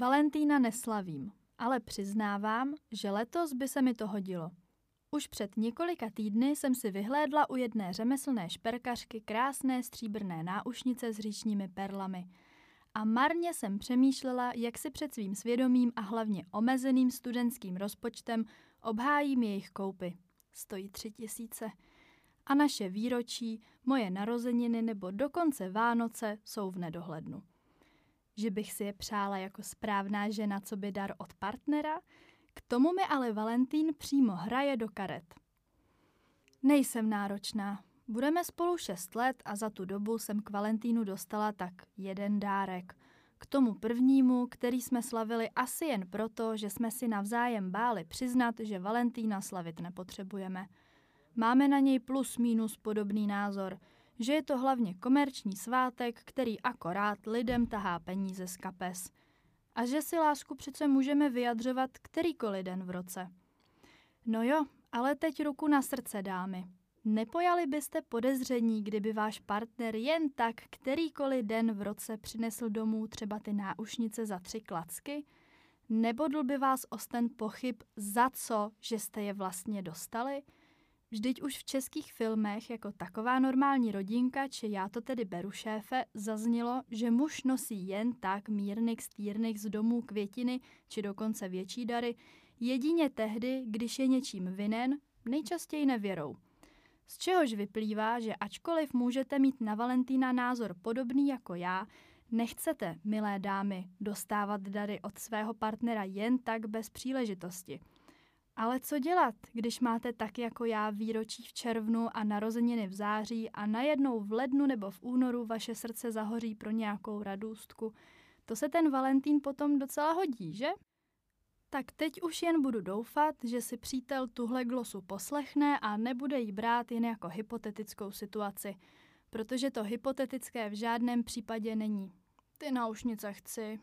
Valentína neslavím, ale přiznávám, že letos by se mi to hodilo. Už před několika týdny jsem si vyhlédla u jedné řemeslné šperkařky krásné stříbrné náušnice s říčními perlami. A marně jsem přemýšlela, jak si před svým svědomím a hlavně omezeným studentským rozpočtem obhájím jejich koupy. Stojí tři tisíce. A naše výročí, moje narozeniny nebo dokonce Vánoce jsou v nedohlednu že bych si je přála jako správná žena, co by dar od partnera, k tomu mi ale Valentín přímo hraje do karet. Nejsem náročná. Budeme spolu šest let a za tu dobu jsem k Valentínu dostala tak jeden dárek. K tomu prvnímu, který jsme slavili asi jen proto, že jsme si navzájem báli přiznat, že Valentína slavit nepotřebujeme. Máme na něj plus minus podobný názor – že je to hlavně komerční svátek, který akorát lidem tahá peníze z kapes. A že si lásku přece můžeme vyjadřovat kterýkoliv den v roce. No jo, ale teď ruku na srdce, dámy. Nepojali byste podezření, kdyby váš partner jen tak kterýkoliv den v roce přinesl domů třeba ty náušnice za tři klacky? Nebodl by vás osten pochyb za co, že jste je vlastně dostali? Vždyť už v českých filmech jako taková normální rodinka, či já to tedy beru šéfe, zaznělo, že muž nosí jen tak mírnik stýrnik z domů květiny, či dokonce větší dary, jedině tehdy, když je něčím vinen, nejčastěji nevěrou. Z čehož vyplývá, že ačkoliv můžete mít na Valentína názor podobný jako já, nechcete, milé dámy, dostávat dary od svého partnera jen tak bez příležitosti – ale co dělat, když máte tak jako já výročí v červnu a narozeniny v září a najednou v lednu nebo v únoru vaše srdce zahoří pro nějakou radůstku? To se ten Valentín potom docela hodí, že? Tak teď už jen budu doufat, že si přítel tuhle glosu poslechne a nebude jí brát jen jako hypotetickou situaci, protože to hypotetické v žádném případě není. Ty naušnice chci.